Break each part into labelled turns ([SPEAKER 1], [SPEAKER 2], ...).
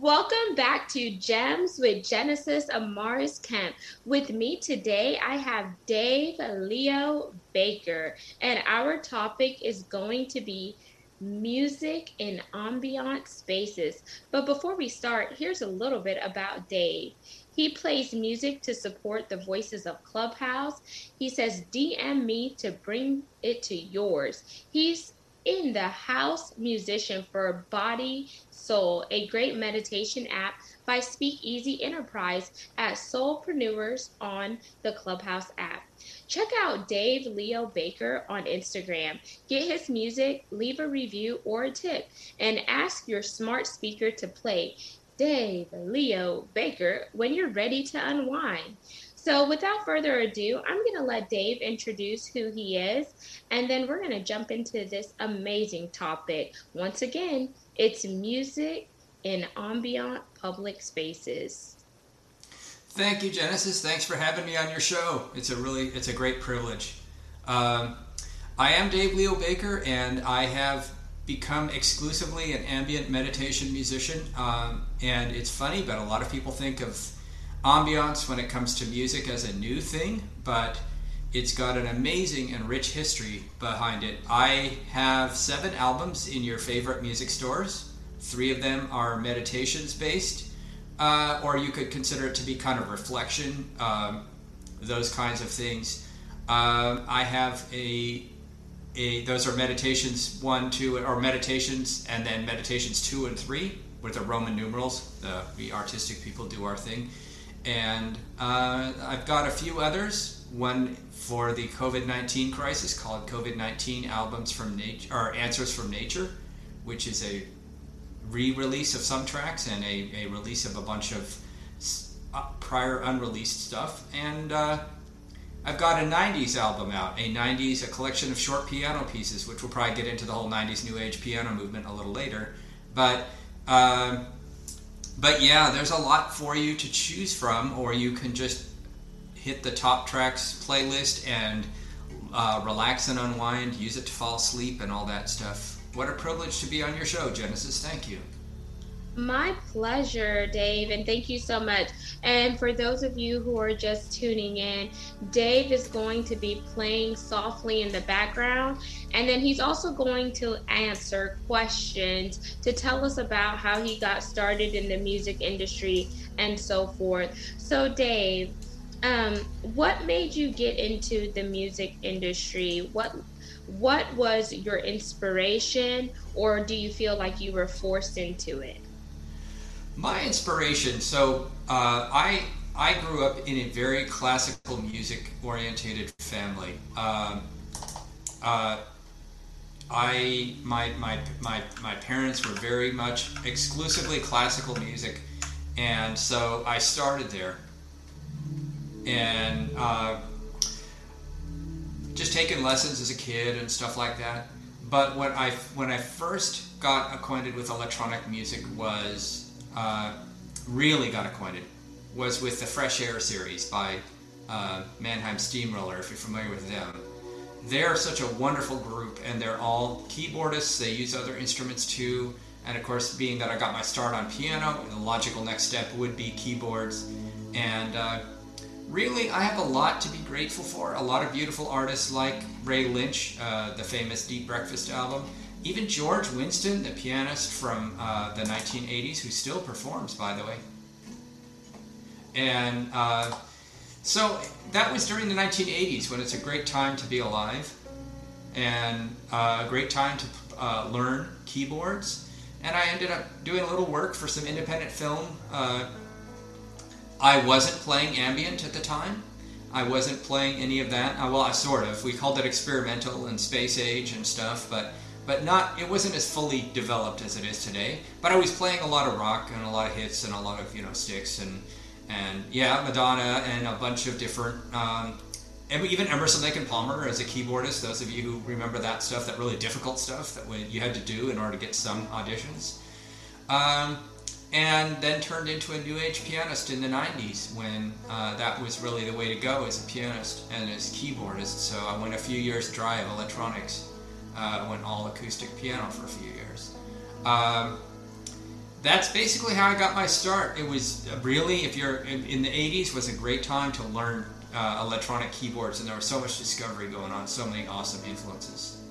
[SPEAKER 1] Welcome back to Gems with Genesis Amaris Kemp. With me today, I have Dave Leo Baker, and our topic is going to be music in ambient spaces. But before we start, here's a little bit about Dave. He plays music to support the voices of Clubhouse. He says, DM me to bring it to yours. He's in the house musician for Body Soul, a great meditation app by Speakeasy Enterprise at Soulpreneurs on the Clubhouse app. Check out Dave Leo Baker on Instagram. Get his music, leave a review or a tip, and ask your smart speaker to play Dave Leo Baker when you're ready to unwind. So, without further ado, I'm going to let Dave introduce who he is, and then we're going to jump into this amazing topic. Once again, it's music in ambient public spaces.
[SPEAKER 2] Thank you, Genesis. Thanks for having me on your show. It's a really, it's a great privilege. Um, I am Dave Leo Baker, and I have become exclusively an ambient meditation musician. Um, and it's funny, but a lot of people think of ambiance when it comes to music as a new thing, but it's got an amazing and rich history behind it. I have seven albums in your favorite music stores. Three of them are meditations based, uh, or you could consider it to be kind of reflection, um, those kinds of things. Uh, I have a, a those are meditations one, two, or meditations, and then meditations two and three with the Roman numerals. The, the artistic people do our thing and uh, I've got a few others. One for the COVID nineteen crisis called COVID nineteen albums from nature or answers from nature, which is a re-release of some tracks and a, a release of a bunch of uh, prior unreleased stuff. And uh, I've got a 90s album out, a 90s, a collection of short piano pieces, which we'll probably get into the whole 90s New Age piano movement a little later. But uh, but yeah, there's a lot for you to choose from, or you can just hit the top tracks playlist and uh, relax and unwind, use it to fall asleep, and all that stuff. What a privilege to be on your show, Genesis. Thank you.
[SPEAKER 1] My pleasure, Dave, and thank you so much. And for those of you who are just tuning in, Dave is going to be playing softly in the background, and then he's also going to answer questions to tell us about how he got started in the music industry and so forth. So, Dave, um, what made you get into the music industry? What what was your inspiration, or do you feel like you were forced into it?
[SPEAKER 2] My inspiration. So uh, I I grew up in a very classical music orientated family. Um, uh, I my, my my my parents were very much exclusively classical music, and so I started there. And uh, just taking lessons as a kid and stuff like that. But when I when I first got acquainted with electronic music was uh, really got acquainted was with the Fresh Aire series by uh, Mannheim Steamroller, if you're familiar with them. They're such a wonderful group, and they're all keyboardists. They use other instruments too. And of course, being that I got my start on piano, the logical next step would be keyboards. And uh, really, I have a lot to be grateful for. A lot of beautiful artists like Ray Lynch, uh, the famous Deep Breakfast album, even George Winston, the pianist from uh, the 1980s, who still performs, by the way. And uh, so that was during the 1980s when it's a great time to be alive and uh, a great time to uh, learn keyboards. And I ended up doing a little work for some independent film. Uh, I wasn't playing ambient at the time. I wasn't playing any of that. Well, I sort of. We called it experimental and space age and stuff, but but not it wasn't as fully developed as it is today. But I was playing a lot of rock and a lot of hits and a lot of you know Styx and and yeah, Madonna and a bunch of different. Um, even Emerson Lake and Palmer as a keyboardist. Those of you who remember that stuff, that really difficult stuff that you had to do in order to get some auditions. Um, and then turned into a new age pianist in the 90s when uh, that was really the way to go as a pianist and as keyboardist. So I went a few years dry of electronics uh, went all acoustic piano for a few years. Um, that's basically how I got my start. It was really, if you're in, in the 80s, was a great time to learn uh, electronic keyboards, and there was so much discovery going on, so many awesome influences.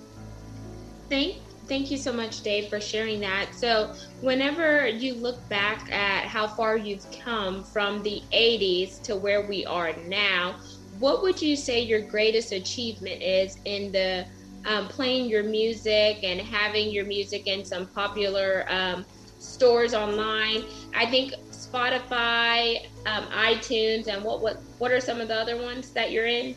[SPEAKER 1] Thank, thank you so much, Dave, for sharing that. So, whenever you look back at how far you've come from the 80s to where we are now, what would you say your greatest achievement is in the um, playing your music and having your music in some popular um, stores online. I think Spotify, um, iTunes, and what what what are some of the other ones that you're in?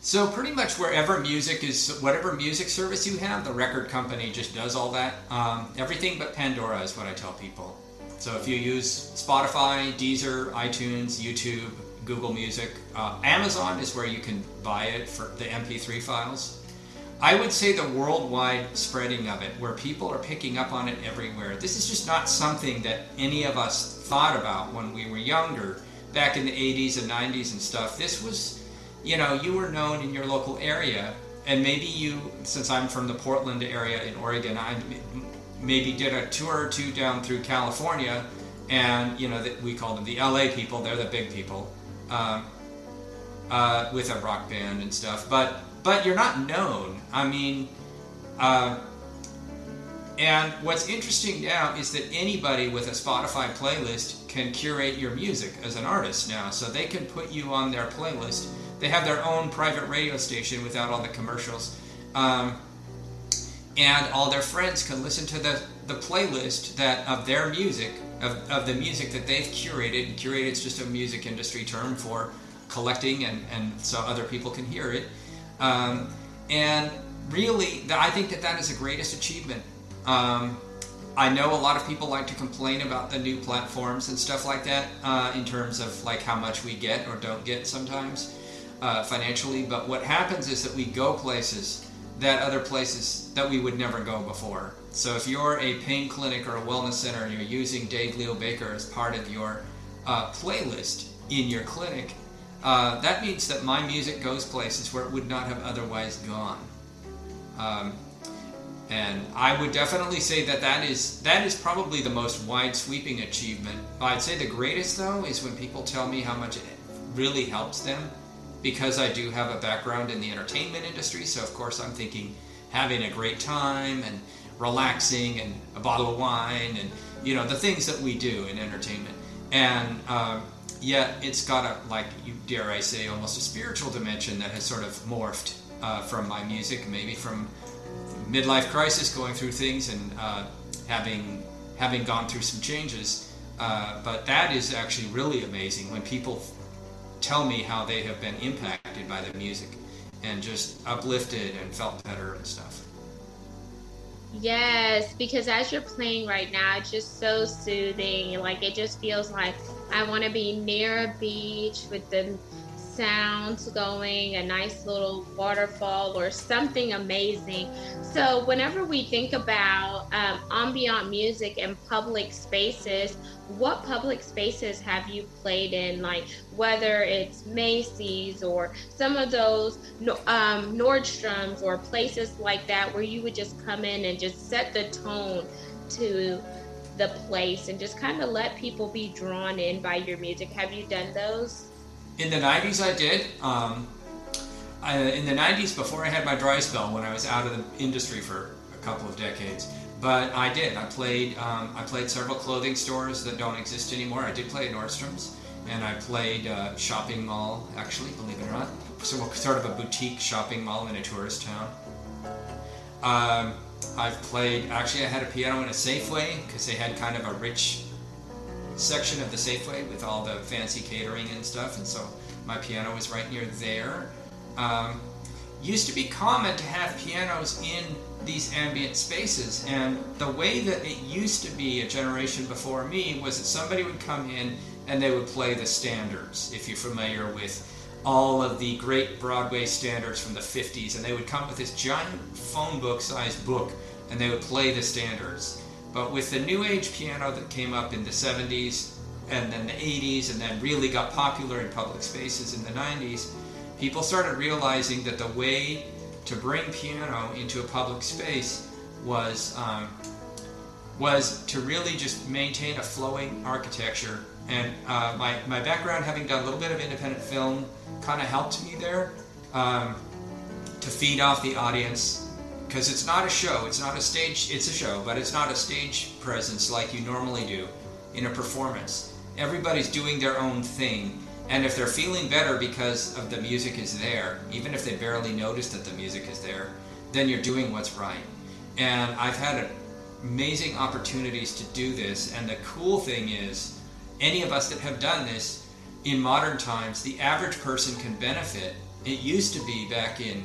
[SPEAKER 2] So pretty much wherever music is, whatever music service you have, the record company just does all that. Um, everything but Pandora is what I tell people. So if you use Spotify, Deezer, iTunes, YouTube, Google Music, uh, Amazon is where you can buy it for the MP3 files. I would say the worldwide spreading of it, where people are picking up on it everywhere. This is just not something that any of us thought about when we were younger, back in the 80s and 90s and stuff. This was, you know, you were known in your local area, and maybe you, since I'm from the Portland area in Oregon, I maybe did a tour or two down through California, and you know, we call them the LA people. They're the big people. Um, uh, with a rock band and stuff, but but you're not known. I mean, uh, and what's interesting now is that anybody with a Spotify playlist can curate your music as an artist now. So they can put you on their playlist. They have their own private radio station without all the commercials. Um, and all their friends can listen to the, the playlist that of their music, of, of the music that they've curated. Curated is just a music industry term for collecting and, and so other people can hear it. Um, and really, I think that that is the greatest achievement. Um, I know a lot of people like to complain about the new platforms and stuff like that uh, in terms of like how much we get or don't get sometimes uh, financially. But what happens is that we go places that other places that we would never go before. So if you're a pain clinic or a wellness center and you're using Dave Leo Baker as part of your uh, playlist in your clinic, uh, that means that my music goes places where it would not have otherwise gone. Um, and I would definitely say that that is that is probably the most wide sweeping achievement. I'd say the greatest though is when people tell me how much it really helps them because I do have a background in the entertainment industry. So of course I'm thinking having a great time and relaxing and a bottle of wine and you know the things that we do in entertainment. And uh, yet it's got a like you dare I say almost a spiritual dimension that has sort of morphed uh, from my music, maybe from midlife crisis, going through things and uh, having having gone through some changes. Uh, but that is actually really amazing when people tell me how they have been impacted by the music and just uplifted and felt better and stuff.
[SPEAKER 1] Yes, because as you're playing right now, it's just so soothing. Like it just feels like I want to be near a beach with the sounds going, a nice little waterfall or something amazing. So, whenever we think about um, ambient music and public spaces, what public spaces have you played in? Like whether it's Macy's or some of those um, Nordstroms or places like that, where you would just come in and just set the tone to the place and just kind of let people be drawn in by your music. Have you done those?
[SPEAKER 2] In the 90s, I did. Um, I, in the 90s, before I had my dry spell, when I was out of the industry for a couple of decades, but I did. I played. Um, I played several clothing stores that don't exist anymore. I did play at Nordstrom's, and I played uh, shopping mall. Actually, believe it or not, so sort of a boutique shopping mall in a tourist town. Um, I've played. Actually, I had a piano in a Safeway because they had kind of a rich section of the Safeway with all the fancy catering and stuff, and so my piano was right near there. Um, used to be common to have pianos in these ambient spaces, and the way that it used to be a generation before me was that somebody would come in and they would play the standards. If you're familiar with all of the great Broadway standards from the 50s, and they would come with this giant phone book sized book and they would play the standards. But with the new age piano that came up in the 70s and then the 80s and then really got popular in public spaces in the 90s, people started realizing that the way to bring piano into a public space was um, was to really just maintain a flowing architecture. And uh, my, my background, having done a little bit of independent film, kind of helped me there um, to feed off the audience. Because it's not a show, it's not a stage, it's a show, but it's not a stage presence like you normally do in a performance. Everybody's doing their own thing. And if they're feeling better because of the music is there, even if they barely notice that the music is there, then you're doing what's right. And I've had amazing opportunities to do this. And the cool thing is, any of us that have done this in modern times, the average person can benefit. It used to be back in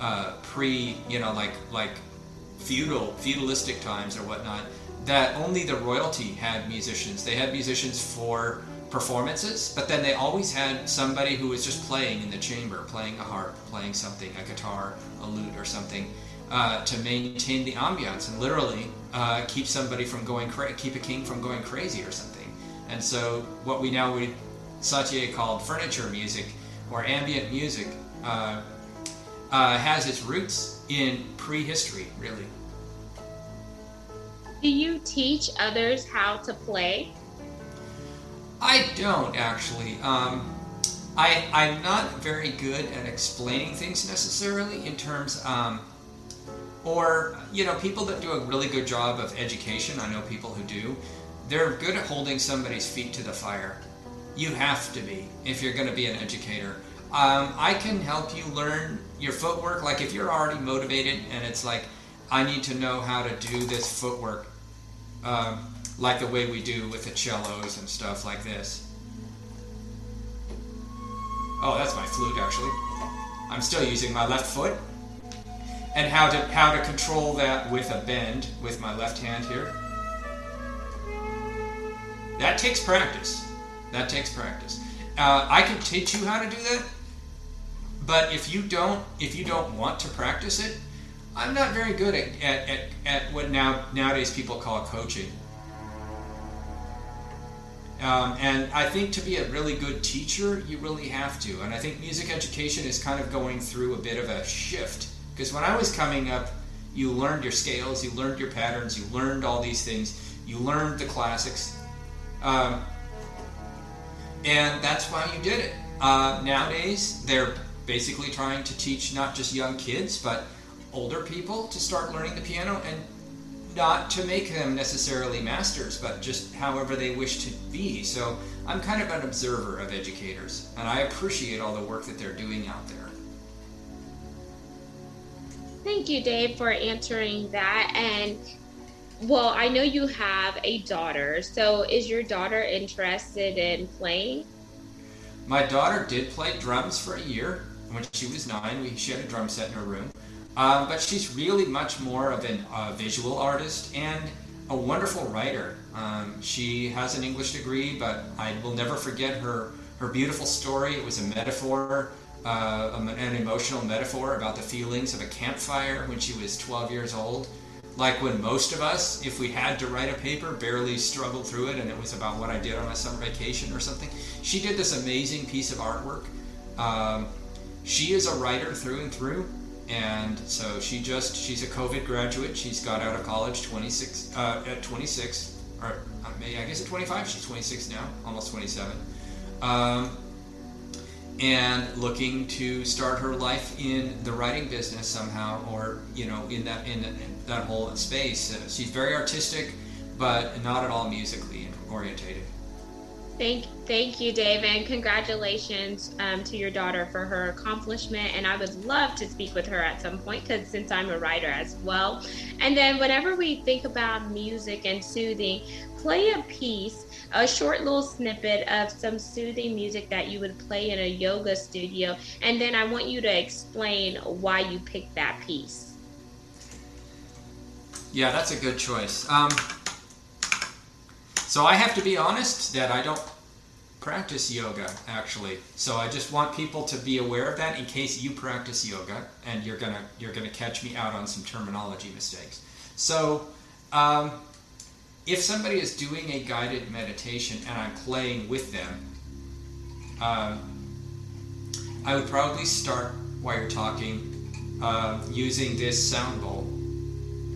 [SPEAKER 2] uh, pre, you know, like like feudal feudalistic times or whatnot, that only the royalty had musicians. They had musicians for performances, but then they always had somebody who was just playing in the chamber, playing a harp, playing something, a guitar, a lute, or something, uh, to maintain the ambiance and literally uh, keep somebody from going cra- keep a king from going crazy or something. And so what we now we Satie called furniture music or ambient music uh, uh, has its roots in prehistory, really.
[SPEAKER 1] Do you teach others how to play?
[SPEAKER 2] I don't actually. Um, I I'm not very good at explaining things necessarily in terms, um, or you know, people that do a really good job of education. I know people who do. They're good at holding somebody's feet to the fire. You have to be if you're going to be an educator. Um, I can help you learn your footwork. Like if you're already motivated and it's like, I need to know how to do this footwork. Um, like the way we do with the cellos and stuff like this. Oh, that's my flute actually. I'm still using my left foot. And how to how to control that with a bend with my left hand here. That takes practice. That takes practice. Uh, I can teach you how to do that, but if you don't if you don't want to practice it, I'm not very good at, at, at, at what now nowadays people call coaching. Um, and I think to be a really good teacher, you really have to. And I think music education is kind of going through a bit of a shift. Because when I was coming up, you learned your scales, you learned your patterns, you learned all these things, you learned the classics. Um, and that's why you did it. Uh, nowadays, they're basically trying to teach not just young kids, but older people to start learning the piano and not to make them necessarily masters, but just however they wish to be. So I'm kind of an observer of educators, and I appreciate all the work that they're doing out there.
[SPEAKER 1] Thank you, Dave, for answering that. And well, I know you have a daughter. So is your daughter interested in playing?
[SPEAKER 2] My daughter did play drums for a year when she was nine. We, she had a drum set in her room. Um, but she's really much more of a uh, visual artist and a wonderful writer. Um, she has an English degree, but I will never forget her her beautiful story. It was a metaphor, uh, an emotional metaphor about the feelings of a campfire when she was 12 years old. Like when most of us, if we had to write a paper, barely struggled through it, and it was about what I did on my summer vacation or something. She did this amazing piece of artwork. Um, she is a writer through and through and so she just she's a COVID graduate. She's got out of college 26 uh, at 26 or uh, I guess at 25. She's 26 now, almost 27, um, and looking to start her life in the writing business somehow, or you know, in that in, that whole space. Uh, she's very artistic, but not at all musically orientated.
[SPEAKER 1] Thank, thank you, Dave, and congratulations um, to your daughter for her accomplishment. And I would love to speak with her at some point because since I'm a writer as well. And then whenever we think about music and soothing, play a piece, a short little snippet of some soothing music that you would play in a yoga studio, and then I want you to explain why you picked that piece.
[SPEAKER 2] Yeah, that's a good choice. Um, so I have to be honest that I don't practice yoga actually. So I just want people to be aware of that in case you practice yoga and you're gonna you're gonna catch me out on some terminology mistakes. So um, if somebody is doing a guided meditation and I'm playing with them, um, I would probably start while you're talking uh, using this sound bowl.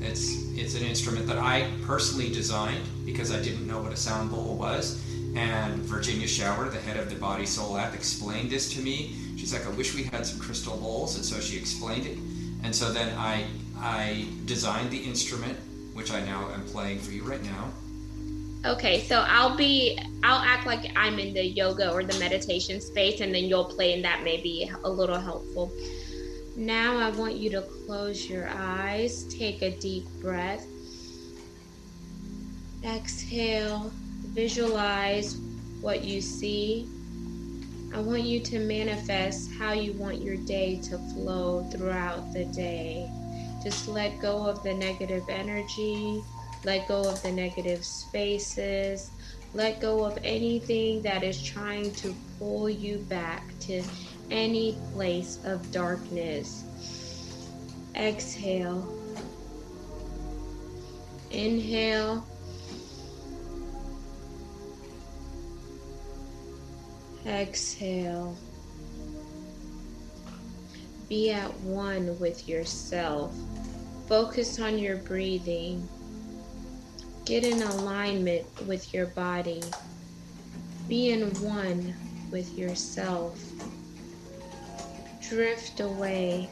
[SPEAKER 2] It's it's an instrument that I personally designed because I didn't know what a sound bowl was. And Virginia Shower, the head of the Body Soul app, explained this to me. She's like, I wish we had some crystal bowls, and so she explained it. And so then I I designed the instrument, which I now am playing for you right now.
[SPEAKER 1] Okay, so I'll be I'll act like I'm in the yoga or the meditation space and then you'll play and that may be a little helpful. Now I want you to close your eyes, take a deep breath. Exhale, visualize what you see. I want you to manifest how you want your day to flow throughout the day. Just let go of the negative energy, let go of the negative spaces, let go of anything that is trying to pull you back to any place of darkness. Exhale. Inhale. Exhale. Be at one with yourself. Focus on your breathing. Get in alignment with your body. Be in one with yourself drift away.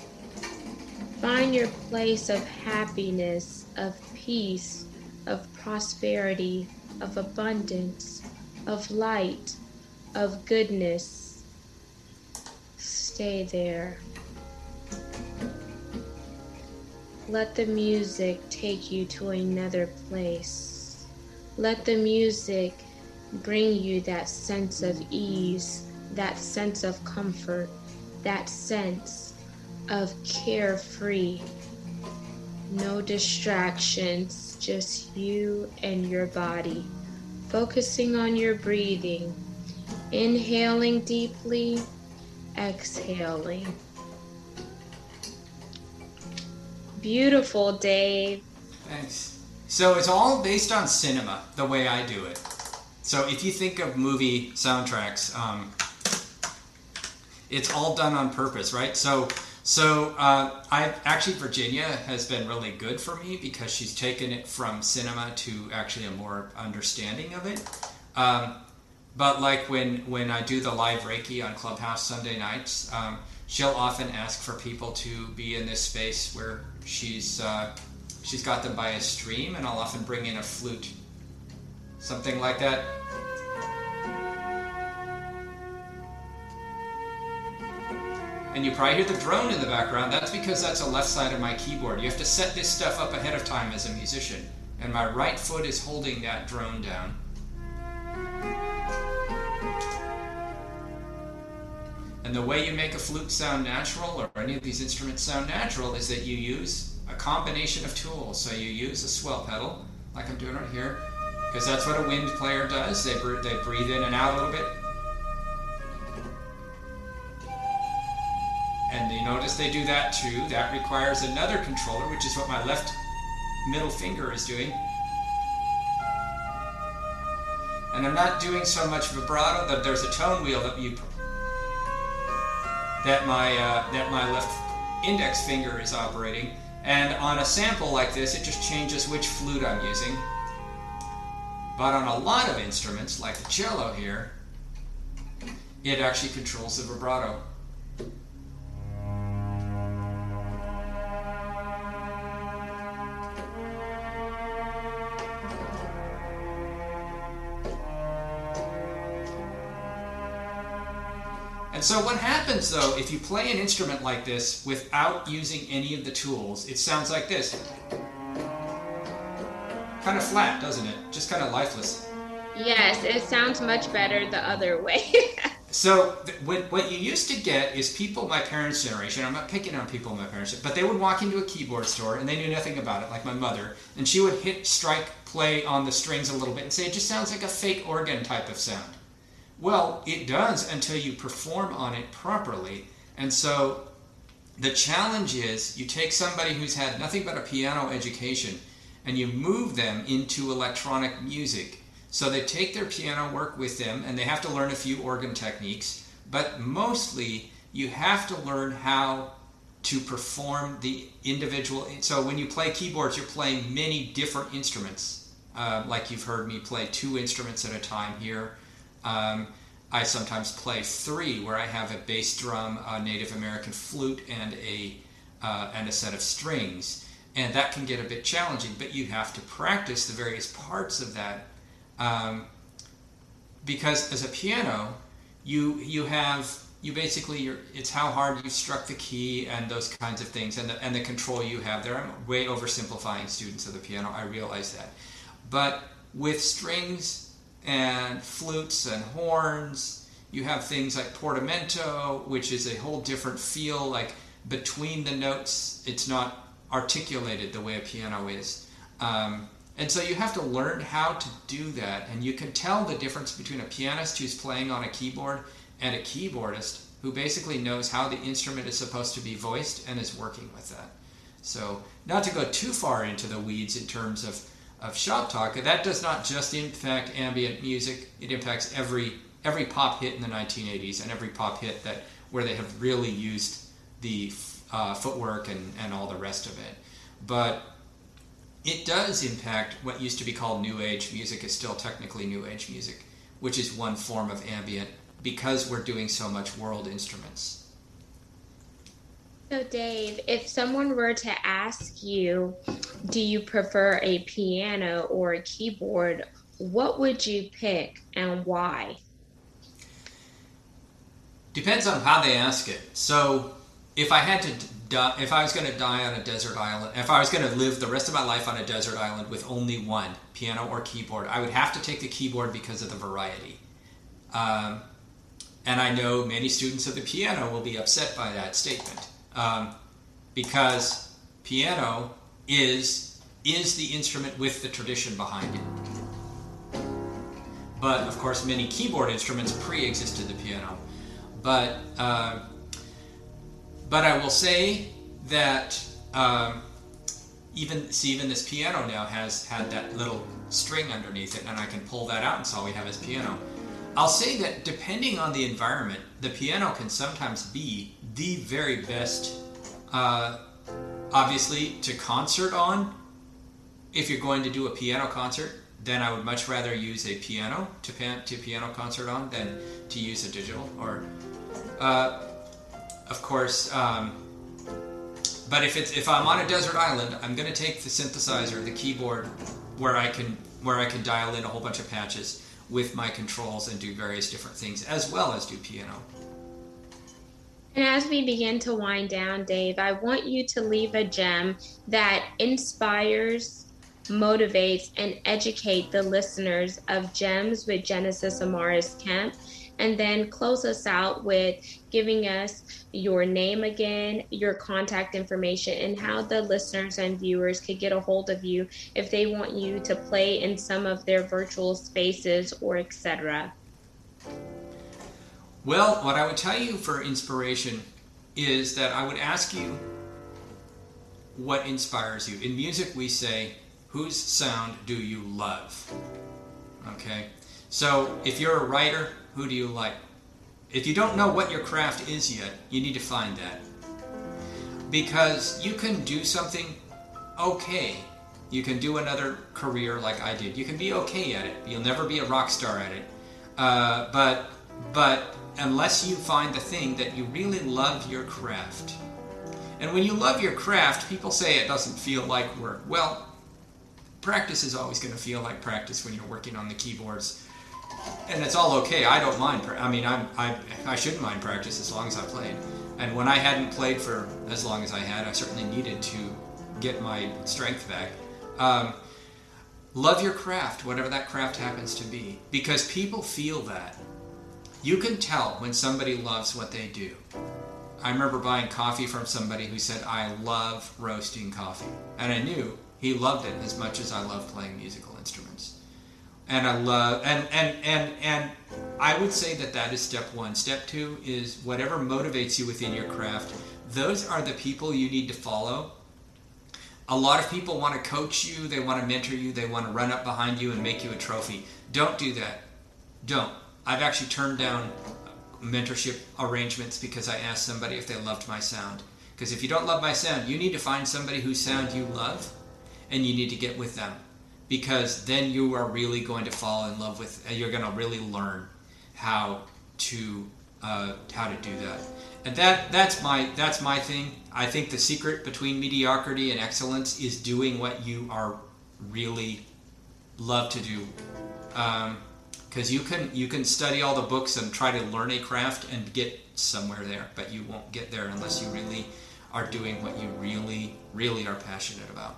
[SPEAKER 1] Find your place of happiness, of peace, of prosperity, of abundance, of light, of goodness. Stay there. Let the music take you to another place. Let the music bring you that sense of ease, that sense of comfort that sense of carefree. No distractions, just you and your body. Focusing on your breathing. Inhaling deeply, exhaling. Beautiful, Dave.
[SPEAKER 2] Thanks. So it's all based on cinema, the way I do it. So if you think of movie soundtracks, um, it's all done on purpose, right? So, so uh, I actually Virginia has been really good for me because she's taken it from cinema to actually a more understanding of it. Um, but like when when I do the live Reiki on Clubhouse Sunday nights, um, she'll often ask for people to be in this space where she's uh, she's got them by a stream, and I'll often bring in a flute, something like that. and you probably hear the drone in the background. That's because that's the left side of my keyboard. You have to set this stuff up ahead of time as a musician. And my right foot is holding that drone down. And the way you make a flute sound natural, or any of these instruments sound natural, is that you use a combination of tools. So you use a swell pedal, like I'm doing right here, because that's what a wind player does. They, they breathe in and out a little bit. And you notice they do that too. That requires another controller, which is what my left middle finger is doing. And I'm not doing so much vibrato that there's a tone wheel that you that my uh, that my left index finger is operating. And on a sample like this, it just changes which flute I'm using. But on a lot of instruments, like the cello here, it actually controls the vibrato. And so what happens though, if you play an instrument like this without using any of the tools, it sounds like this. Kind of flat, doesn't it? Just kind of lifeless.
[SPEAKER 1] Yes, it sounds much better the other way.
[SPEAKER 2] so th- what, what you used to get is people my parents' generation, I'm not picking on people my parents, generation, but they would walk into a keyboard store and they knew nothing about it, like my mother, and she would hit strike play on the strings a little bit and say it just sounds like a fake organ type of sound. Well, it does until you perform on it properly. And so the challenge is you take somebody who's had nothing but a piano education and you move them into electronic music. So they take their piano work with them and they have to learn a few organ techniques, but mostly you have to learn how to perform the individual. So when you play keyboards, you're playing many different instruments. Uh, like you've heard me play two instruments at a time here. Um, I sometimes play three, where I have a bass drum, a Native American flute, and a uh, and a set of strings, and that can get a bit challenging. But you have to practice the various parts of that, um, because as a piano, you you have you basically it's how hard you struck the key and those kinds of things and the, and the control you have there. I'm way oversimplifying students of the piano. I realize that, but with strings and flutes and horns, you have things like portamento, which is a whole different feel. Like between the notes, it's not articulated the way a piano is. Um, and so you have to learn how to do that. And you can tell the difference between a pianist who's playing on a keyboard and a keyboardist who basically knows how the instrument is supposed to be voiced and is working with that. So, not to go too far into the weeds in terms of, of shop talk, that does not just impact ambient music, it impacts every every pop hit in the 1980s and every pop hit that where they have really used the uh, footwork and, and all the rest of it. But it does impact what used to be called New Age music, is still technically New Age music, which is one form of ambient because we're doing so much world instruments.
[SPEAKER 1] So, Dave, if someone were to ask you, do you prefer a piano or a keyboard, what would you pick and why?
[SPEAKER 2] Depends on how they ask it. So, if I had to die, if I was going to die on a desert island, if I was going to live the rest of my life on a desert island with only one piano or keyboard, I would have to take the keyboard because of the variety. Um, and I know many students of the piano will be upset by that statement um, because piano is is the instrument with the tradition behind it. But of course, many keyboard instruments pre-existed the piano. But uh, but I will say that um, even see even this piano now has had that little string underneath it, and I can pull that out, and so all we have is piano. I'll say that depending on the environment, the piano can sometimes be the very best, uh, obviously, to concert on. If you're going to do a piano concert, then I would much rather use a piano to, pan- to piano concert on than to use a digital. Or, uh, of course, um, but if it's if I'm on a desert island, I'm going to take the synthesizer, the keyboard, where I can where I can dial in a whole bunch of patches with my controls and do various different things as well as do piano.
[SPEAKER 1] And as we begin to wind down, Dave, I want you to leave a gem that inspires, motivates, and educate the listeners of Gems with Genesis Amaris Kemp and then close us out with giving us your name again, your contact information, and how the listeners and viewers could get a hold of you if they want you to play in some of their virtual spaces or etc.
[SPEAKER 2] Well, what I would tell you for inspiration is that I would ask you what inspires you. In music, we say, whose sound do you love? Okay? So if you're a writer, who do you like? If you don't know what your craft is yet, you need to find that. Because you can do something okay. You can do another career like I did. You can be okay at it. You'll never be a rock star at it. Uh, but but unless you find the thing that you really love your craft. And when you love your craft, people say it doesn't feel like work. Well, practice is always going to feel like practice when you're working on the keyboards and it's all okay. I don't mind. I mean, I'm, I I shouldn't mind practice as long as I played. And when I hadn't played for as long as I had, I certainly needed to get my strength back. Um, love your craft, whatever that craft happens to be, because people feel that. You can tell when somebody loves what they do. I remember buying coffee from somebody who said, I love roasting coffee. And I knew he loved it as much as I love playing musical instruments and I love and and and and I would say that that is step one. Step two is whatever motivates you within your craft. Those are the people you need to follow. A lot of people want to coach you, they want to mentor you, they want to run up behind you and make you a trophy. Don't do that. Don't. I've actually turned down mentorship arrangements because I asked somebody if they loved my sound Because if you don't love my sound, you need to find somebody whose sound you love and you need to get with them. Because then you are really going to fall in love with, you're going to really learn how to uh, how to do that. And that that's my that's my thing. I think the secret between mediocrity and excellence is doing what you are really love to do. Because um, you can you can study all the books and try to learn a craft and get somewhere there, but you won't get there unless you really are doing what you really really are passionate about.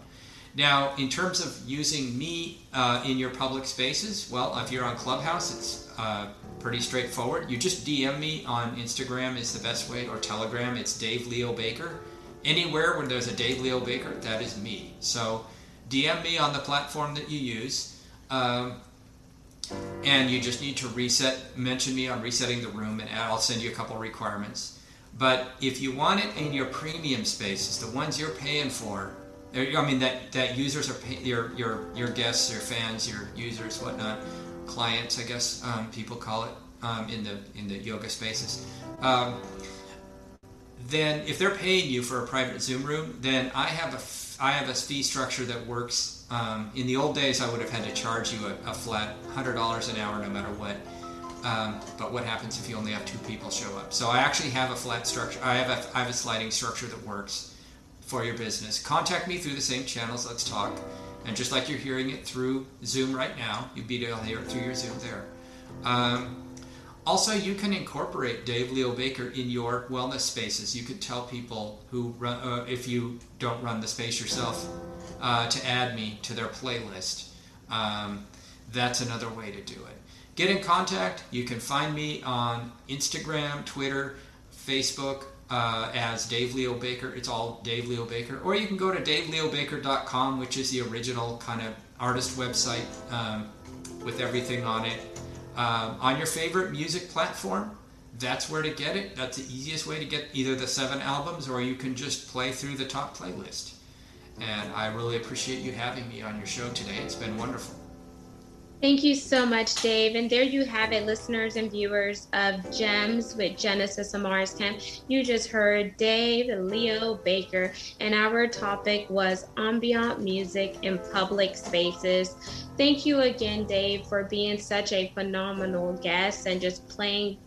[SPEAKER 2] Now, in terms of using me uh, in your public spaces, well, if you're on Clubhouse, it's uh, pretty straightforward. You just DM me on Instagram is the best way, or Telegram. It's Dave Leo Baker. Anywhere where there's a Dave Leo Baker, that is me. So DM me on the platform that you use. Um, and you just need to reset, mention me on resetting the room, and I'll send you a couple requirements. But if you want it in your premium spaces, the ones you're paying for, I mean that, that users are pay, your your your guests, your fans, your users, whatnot clients, I guess um, people call it um, in the in the yoga spaces. Um, then, if they're paying you for a private Zoom room, then I have a I have a fee structure that works. Um, in the old days, I would have had to charge you a, a flat hundred dollars an hour, no matter what. Um, but what happens if you only have two people show up? So I actually have a flat structure. I have a, I have a sliding structure that works for your business. Contact me through the same channels. Let's talk. And just like you're hearing it through Zoom right now, you'd be able to hear it through your Zoom there. Um, also, you can incorporate Dave Leo Baker in your wellness spaces. You could tell people who run, uh, if you don't run the space yourself, uh, to add me to their playlist. Um, that's another way to do it. Get in contact. You can find me on Instagram, Twitter, Facebook, uh, as Dave Leo Baker. It's all Dave Leo Baker. Or you can go to daveleobaker.com, which is the original kind of artist website um, with everything on it. Um, on your favorite music platform, that's where to get it. That's the easiest way to get either the seven albums or you can just play through the top playlist. And I really appreciate you having me on your show today. It's been wonderful.
[SPEAKER 1] Thank you so much, Dave. And there you have it, listeners and viewers of Gems with Genesis Amaris Kemp. You just heard Dave Leo Baker, and our topic was ambient music in public spaces. Thank you again, Dave, for being such a phenomenal guest and just playing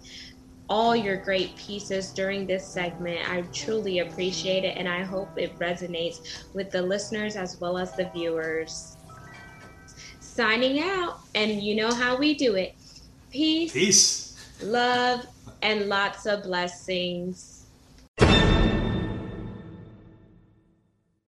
[SPEAKER 1] all your great pieces during this segment. I truly appreciate it, and I hope it resonates with the listeners as well as the viewers signing out. And you know how we do it. Peace.
[SPEAKER 2] Peace.
[SPEAKER 1] Love and lots of blessings.